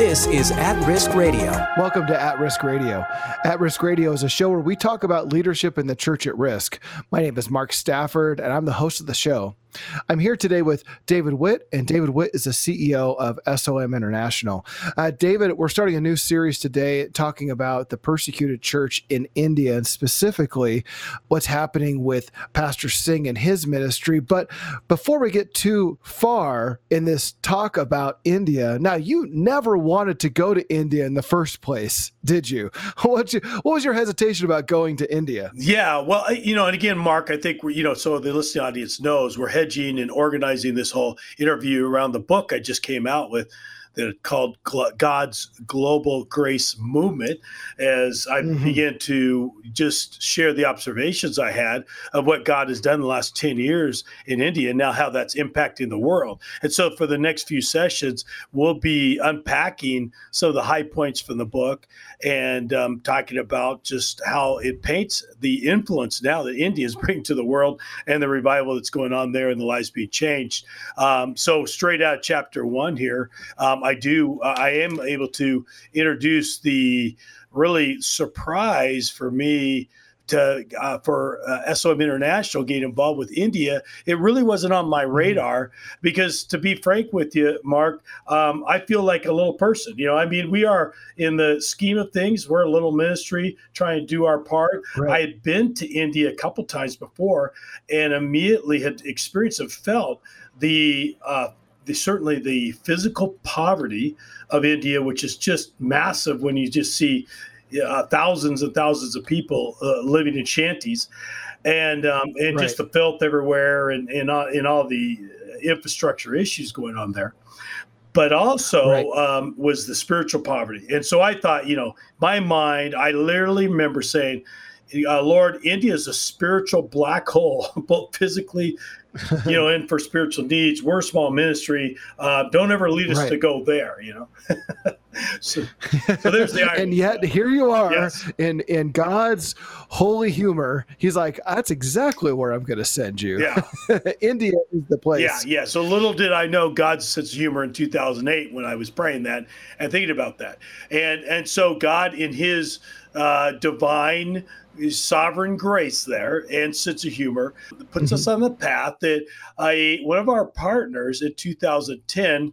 This is At Risk Radio. Welcome to At Risk Radio. At Risk Radio is a show where we talk about leadership in the church at risk. My name is Mark Stafford, and I'm the host of the show. I'm here today with David Witt, and David Witt is the CEO of SOM International. Uh, David, we're starting a new series today talking about the persecuted church in India and specifically what's happening with Pastor Singh and his ministry. But before we get too far in this talk about India, now you never wanted to go to India in the first place, did you? What, you, what was your hesitation about going to India? Yeah, well, you know, and again, Mark, I think you know, so the listening audience knows we're hedging and organizing this whole interview around the book I just came out with that called God's Global Grace Movement as I mm-hmm. began to just share the observations I had of what God has done in the last 10 years in India and now how that's impacting the world. And so for the next few sessions, we'll be unpacking some of the high points from the book and um, talking about just how it paints the influence now that India is bringing to the world and the revival that's going on there and the lives being changed. Um, so straight out chapter one here, um, um, I do, uh, I am able to introduce the really surprise for me to uh, for uh, SOM International getting involved with India, it really wasn't on my mm-hmm. radar because, to be frank with you, Mark, um, I feel like a little person. You know, I mean, we are in the scheme of things, we're a little ministry trying to do our part. Right. I had been to India a couple times before, and immediately had experienced and felt the uh, the, certainly the physical poverty of India, which is just massive when you just see uh, thousands and thousands of people uh, living in shanties, and um, and right. just the filth everywhere, and and, uh, and all the infrastructure issues going on there. But also right. um, was the spiritual poverty, and so I thought, you know, my mind, I literally remember saying. Uh, Lord, India is a spiritual black hole, both physically you know, in for spiritual needs. We're a small ministry. Uh, don't ever lead us right. to go there, you know. so, so, there's the irony. and yet here you are yes. in in God's holy humor. He's like, that's exactly where I'm going to send you. Yeah, India is the place. Yeah, yeah. So little did I know God's sense of humor in 2008 when I was praying that and thinking about that, and and so God in His uh, divine sovereign grace there and sense of humor puts mm-hmm. us on the path that I, one of our partners in 2010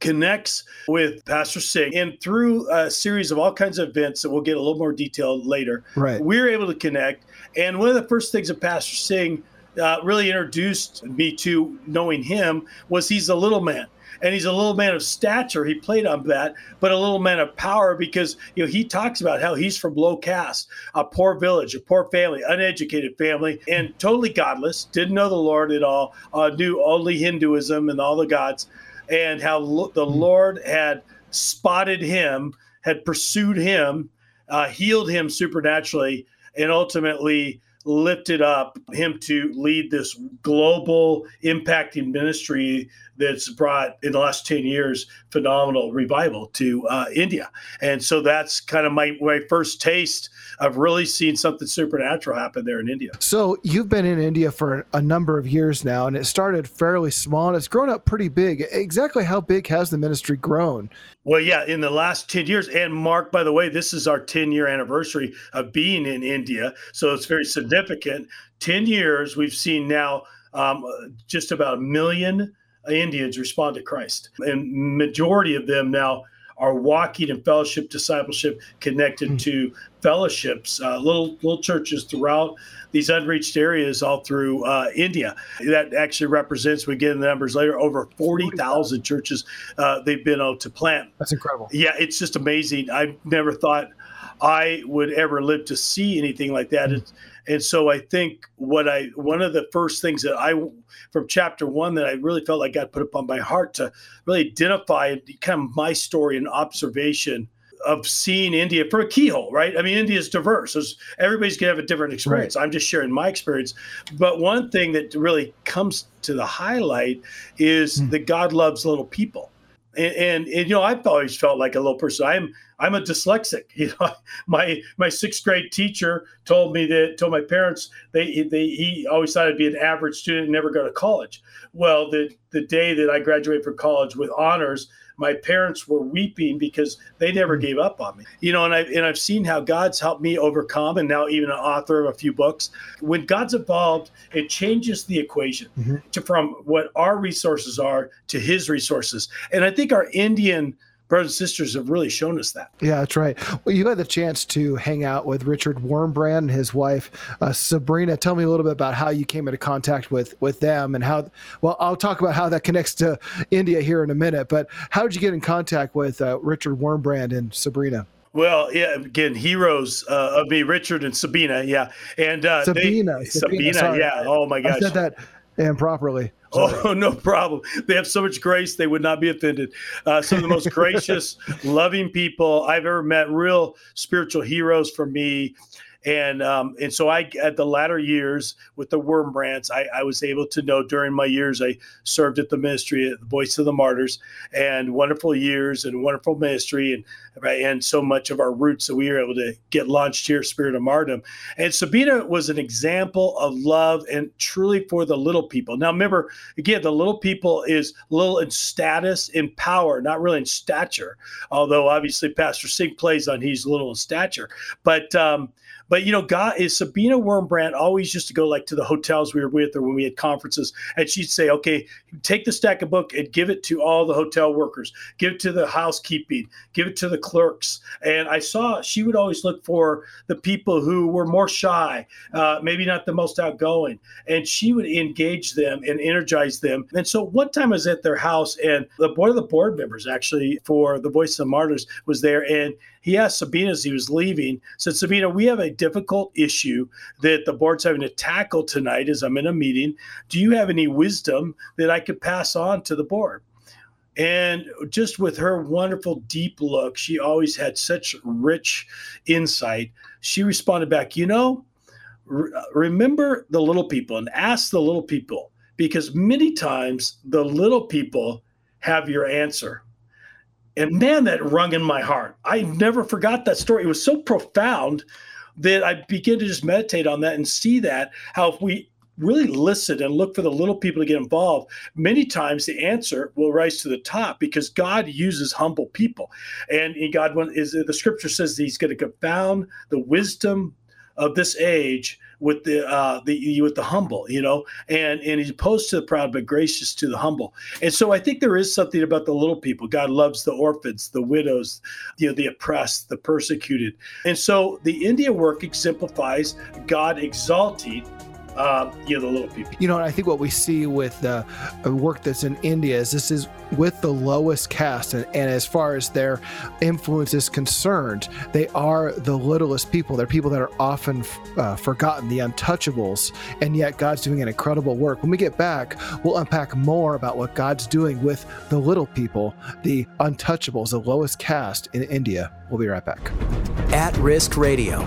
connects with Pastor Singh. And through a series of all kinds of events that we'll get a little more detail later, right. we're able to connect. And one of the first things that Pastor Singh uh, really introduced me to knowing him was he's a little man and he's a little man of stature. He played on that, but a little man of power because you know he talks about how he's from low caste, a poor village, a poor family, uneducated family, and totally godless. Didn't know the Lord at all. Uh, knew only Hinduism and all the gods, and how lo- the hmm. Lord had spotted him, had pursued him, uh, healed him supernaturally, and ultimately lifted up him to lead this global impacting ministry that's brought in the last 10 years phenomenal revival to uh, India. And so that's kind of my, my first taste of really seeing something supernatural happen there in India. So you've been in India for a number of years now, and it started fairly small and it's grown up pretty big. Exactly how big has the ministry grown? Well, yeah, in the last 10 years. And Mark, by the way, this is our 10 year anniversary of being in India. So it's very significant. 10 years, we've seen now um, just about a million Indians respond to Christ. And majority of them now are walking in fellowship, discipleship, connected mm-hmm. to fellowships, uh, little little churches throughout these unreached areas all through uh, India. That actually represents, we get in the numbers later, over 40,000 churches uh, they've been able to plant. That's incredible. Yeah, it's just amazing. I never thought I would ever live to see anything like that. Mm-hmm. And so I think what I one of the first things that I from chapter one that I really felt like God put upon my heart to really identify kind of my story and observation of seeing India for a keyhole, right? I mean, India is diverse. There's, everybody's gonna have a different experience. Right. I'm just sharing my experience. But one thing that really comes to the highlight is mm. that God loves little people. And, and, and, you know, I've always felt like a little person. I'm I'm a dyslexic. You know, my my sixth grade teacher told me that told my parents they they he always thought I'd be an average student and never go to college. Well, the the day that I graduated from college with honors, my parents were weeping because they never gave up on me. You know, and I and I've seen how God's helped me overcome, and now even an author of a few books. When God's involved, it changes the equation mm-hmm. to from what our resources are to His resources. And I think our Indian brothers and sisters have really shown us that. Yeah, that's right. Well, you had the chance to hang out with Richard Wurmbrand and his wife uh, Sabrina. Tell me a little bit about how you came into contact with with them and how. Well, I'll talk about how that connects to India here in a minute. But how did you get in contact with uh, Richard Wurmbrand and Sabrina? Well, yeah, again, heroes uh, of me, Richard and Sabina, yeah, and uh, Sabina, they, Sabina, Sabina yeah. Oh my gosh, I said that improperly. Oh, no problem. They have so much grace, they would not be offended. Uh, some of the most gracious, loving people I've ever met, real spiritual heroes for me and um, and so I at the latter years with the Wurmbrands, I, I was able to know during my years I served at the ministry at the Voice of the Martyrs, and wonderful years and wonderful ministry, and and so much of our roots that we were able to get launched here, Spirit of Martyrdom. And Sabina was an example of love and truly for the little people. Now remember, again, the little people is little in status, in power, not really in stature. Although obviously Pastor Singh plays on he's little in stature, but um, but you know, God is Sabina Wurmbrand always used to go like to the hotels we were with or when we had conferences, and she'd say, "Okay, take the stack of book and give it to all the hotel workers, give it to the housekeeping, give it to the clerks." And I saw she would always look for the people who were more shy, uh, maybe not the most outgoing, and she would engage them and energize them. And so one time I was at their house, and the one of the board members actually for the Voice of the Martyrs was there, and he asked Sabina as he was leaving, said, Sabina, we have a difficult issue that the board's having to tackle tonight as I'm in a meeting. Do you have any wisdom that I could pass on to the board? And just with her wonderful deep look, she always had such rich insight. She responded back, You know, re- remember the little people and ask the little people because many times the little people have your answer. And man, that rung in my heart. I never forgot that story. It was so profound that I began to just meditate on that and see that how if we really listen and look for the little people to get involved, many times the answer will rise to the top because God uses humble people. And God is the scripture says he's going to confound the wisdom of this age with the uh, the with the humble, you know, and and he's opposed to the proud but gracious to the humble. And so I think there is something about the little people. God loves the orphans, the widows, you know, the oppressed, the persecuted. And so the India work exemplifies God exalting um, you know, the little people. You know, I think what we see with the work that's in India is this is with the lowest caste, and, and as far as their influence is concerned, they are the littlest people. They're people that are often uh, forgotten, the untouchables, and yet God's doing an incredible work. When we get back, we'll unpack more about what God's doing with the little people, the untouchables, the lowest caste in India. We'll be right back. At Risk Radio.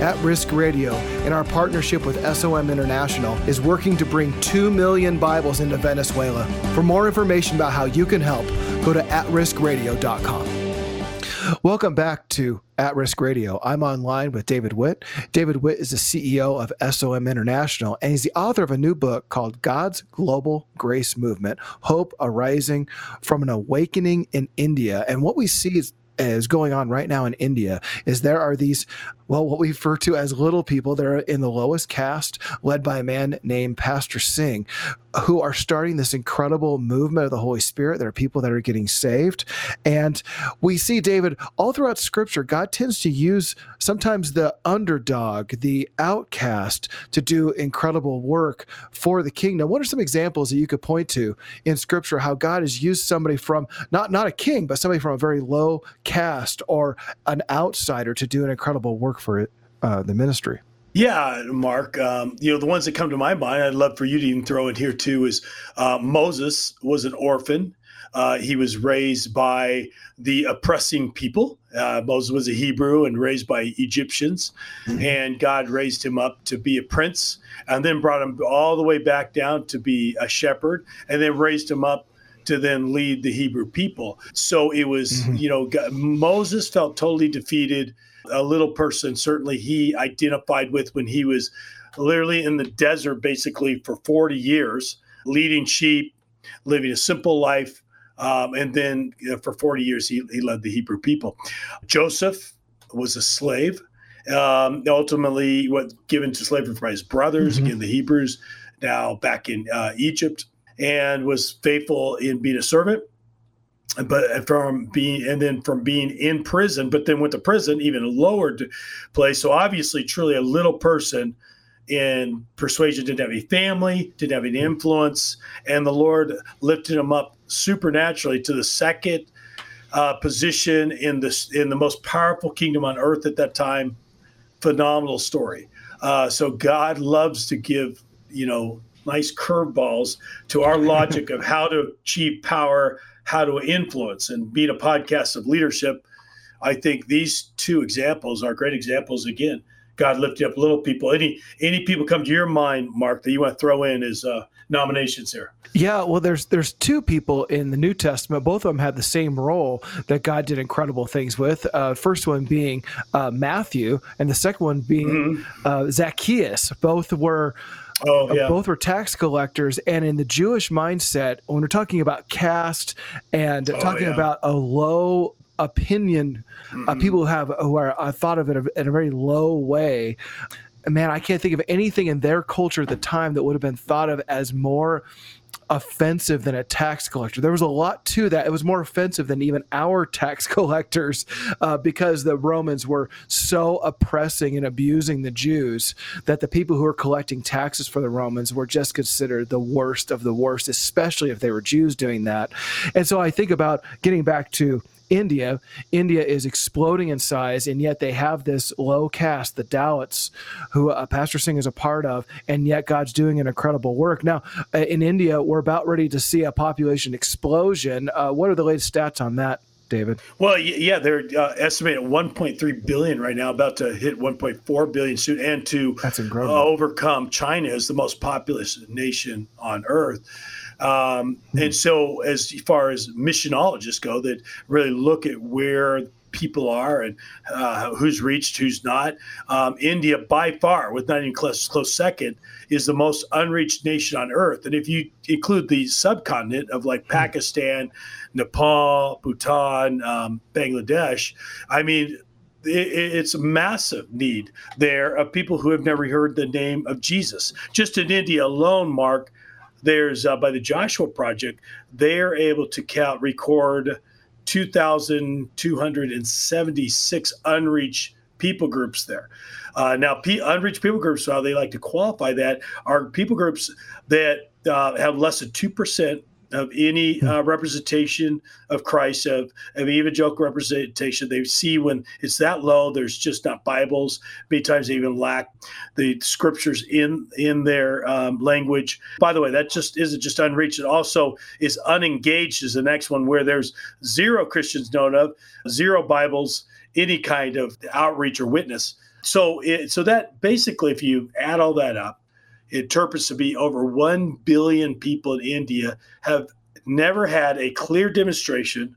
At Risk Radio, in our partnership with SOM International, is working to bring 2 million Bibles into Venezuela. For more information about how you can help, go to atriskradio.com. Welcome back to At Risk Radio. I'm online with David Witt. David Witt is the CEO of SOM International, and he's the author of a new book called God's Global Grace Movement Hope Arising from an Awakening in India. And what we see is is going on right now in India is there are these well, what we refer to as little people. They're in the lowest caste, led by a man named Pastor Singh, who are starting this incredible movement of the Holy Spirit. There are people that are getting saved. And we see, David, all throughout Scripture, God tends to use sometimes the underdog, the outcast, to do incredible work for the kingdom. What are some examples that you could point to in Scripture how God has used somebody from not, not a king, but somebody from a very low caste or an outsider to do an incredible work for it, uh, the ministry? Yeah, Mark. Um, you know, the ones that come to my mind, I'd love for you to even throw in here too, is uh, Moses was an orphan. Uh, he was raised by the oppressing people. Uh, Moses was a Hebrew and raised by Egyptians, mm-hmm. and God raised him up to be a prince, and then brought him all the way back down to be a shepherd, and then raised him up to then lead the Hebrew people. So it was, mm-hmm. you know, God, Moses felt totally defeated a little person certainly he identified with when he was literally in the desert basically for 40 years, leading sheep, living a simple life. Um, and then you know, for 40 years, he, he led the Hebrew people. Joseph was a slave, um, ultimately what given to slavery by his brothers, mm-hmm. again, the Hebrews, now back in uh, Egypt, and was faithful in being a servant but from being and then from being in prison but then went to prison even lower place. So obviously truly a little person in persuasion didn't have any family didn't have any influence and the lord lifted him up supernaturally to the second uh, position in this in the most powerful kingdom on earth at that time. Phenomenal story. Uh, so god loves to give you know nice curveballs to our logic of how to achieve power how to influence and being a podcast of leadership. I think these two examples are great examples. Again, God lifted up little people. Any any people come to your mind, Mark, that you want to throw in as uh, nominations here? Yeah, well, there's there's two people in the New Testament. Both of them had the same role that God did incredible things with. Uh, first one being uh, Matthew, and the second one being mm-hmm. uh, Zacchaeus. Both were Oh, yeah. both were tax collectors. And in the Jewish mindset, when we're talking about caste and oh, talking yeah. about a low opinion, uh, people who have who are uh, thought of it in a very low way. Man, I can't think of anything in their culture at the time that would have been thought of as more offensive than a tax collector. There was a lot to that. It was more offensive than even our tax collectors uh, because the Romans were so oppressing and abusing the Jews that the people who were collecting taxes for the Romans were just considered the worst of the worst, especially if they were Jews doing that. And so I think about getting back to India. India is exploding in size, and yet they have this low caste, the Dalits, who uh, Pastor Singh is a part of, and yet God's doing an incredible work. Now, uh, in India, we're about ready to see a population explosion. Uh, what are the latest stats on that? David? Well, yeah, they're uh, estimated 1.3 billion right now, about to hit 1.4 billion soon, and to That's. Uh, overcome China as the most populous nation on earth. Um, mm-hmm. And so, as far as missionologists go, that really look at where people are and uh, who's reached, who's not. Um, India, by far, with not even close, close second, is the most unreached nation on earth. And if you include the subcontinent of like hmm. Pakistan, Nepal, Bhutan, um, Bangladesh, I mean, it's a massive need there of people who have never heard the name of Jesus. Just in India alone, Mark, there's uh, by the Joshua Project, they're able to count, record 2,276 unreached people groups there. Uh, now, P- unreached people groups, how they like to qualify that, are people groups that uh, have less than 2% of any uh, representation of Christ, of, of evangelical representation. They see when it's that low, there's just not Bibles. Many times they even lack the scriptures in in their um, language. By the way, that just isn't just unreached. It also is unengaged is the next one where there's zero Christians known of, zero Bibles, any kind of outreach or witness. So, it, so that basically, if you add all that up, interprets to be over 1 billion people in India have never had a clear demonstration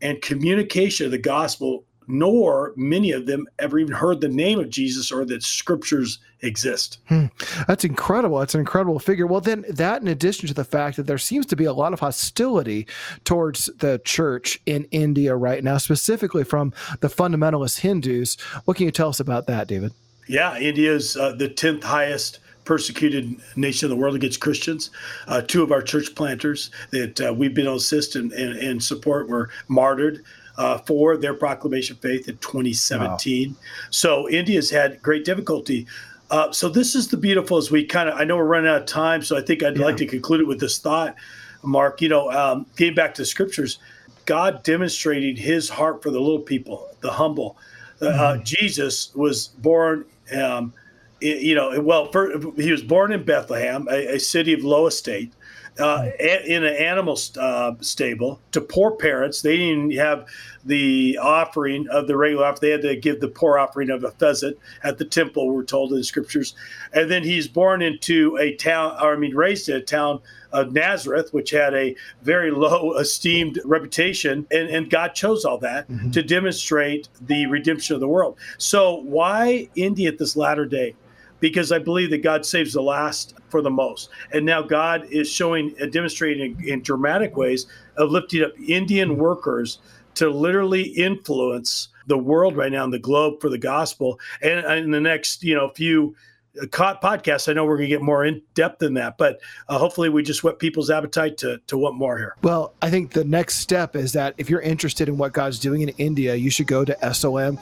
and communication of the gospel, nor many of them ever even heard the name of Jesus or that scriptures exist. Hmm. That's incredible. That's an incredible figure. Well, then, that in addition to the fact that there seems to be a lot of hostility towards the church in India right now, specifically from the fundamentalist Hindus, what can you tell us about that, David? Yeah, India is uh, the 10th highest persecuted nation in the world against Christians. Uh, two of our church planters that uh, we've been to assist and, and, and support were martyred. Uh, for their proclamation of faith in 2017. Wow. So India's had great difficulty. Uh, so this is the beautiful as we kind of I know we're running out of time, so I think I'd yeah. like to conclude it with this thought, Mark. You know, um, getting back to the scriptures, God demonstrating His heart for the little people, the humble. Uh, mm-hmm. Jesus was born um, you know, well, he was born in Bethlehem, a, a city of low estate uh, in an animal uh, stable to poor parents. They didn't have the offering of the regular offering. They had to give the poor offering of a pheasant at the temple, we're told in the scriptures. And then he's born into a town, or I mean, raised in a town of Nazareth, which had a very low esteemed reputation. And, and God chose all that mm-hmm. to demonstrate the redemption of the world. So, why India at this latter day? Because I believe that God saves the last for the most. And now God is showing, uh, demonstrating in, dramatic ways of lifting up Indian workers to literally influence the world right now in the globe for the gospel. And in the next, you know, few podcast, I know we're going to get more in depth in that, but uh, hopefully we just whet people's appetite to, to want more here. Well, I think the next step is that if you're interested in what God's doing in India, you should go to SOM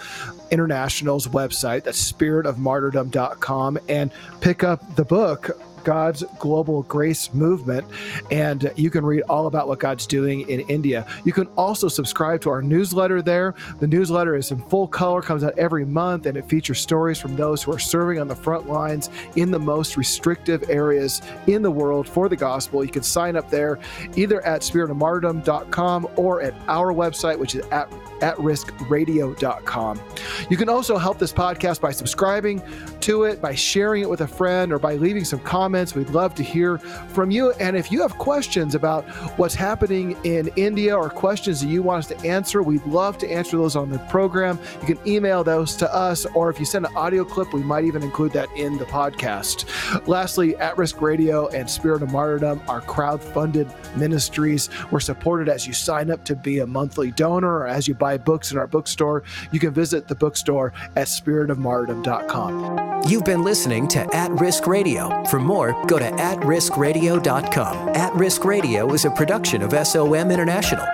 International's website, that's spiritofmartyrdom.com, and pick up the book God's Global Grace Movement. And you can read all about what God's doing in India. You can also subscribe to our newsletter there. The newsletter is in full color, comes out every month, and it features stories from those who are serving on the front lines in the most restrictive areas in the world for the gospel. You can sign up there either at spiritofmartyrdom.com or at our website, which is at atriskradio.com. You can also help this podcast by subscribing to it, by sharing it with a friend, or by leaving some comments. We'd love to hear from you. And if you have questions about what's happening in India or questions that you want us to answer, we'd love to answer those on the program. You can email those to us, or if you send an audio clip, we might even include that in the podcast. Lastly, At Risk Radio and Spirit of Martyrdom are crowd funded ministries. We're supported as you sign up to be a monthly donor or as you buy books in our bookstore, you can visit the bookstore at spiritofmartyrdom.com. You've been listening to At Risk Radio. For more, go to atriskradio.com. At Risk Radio is a production of SOM International.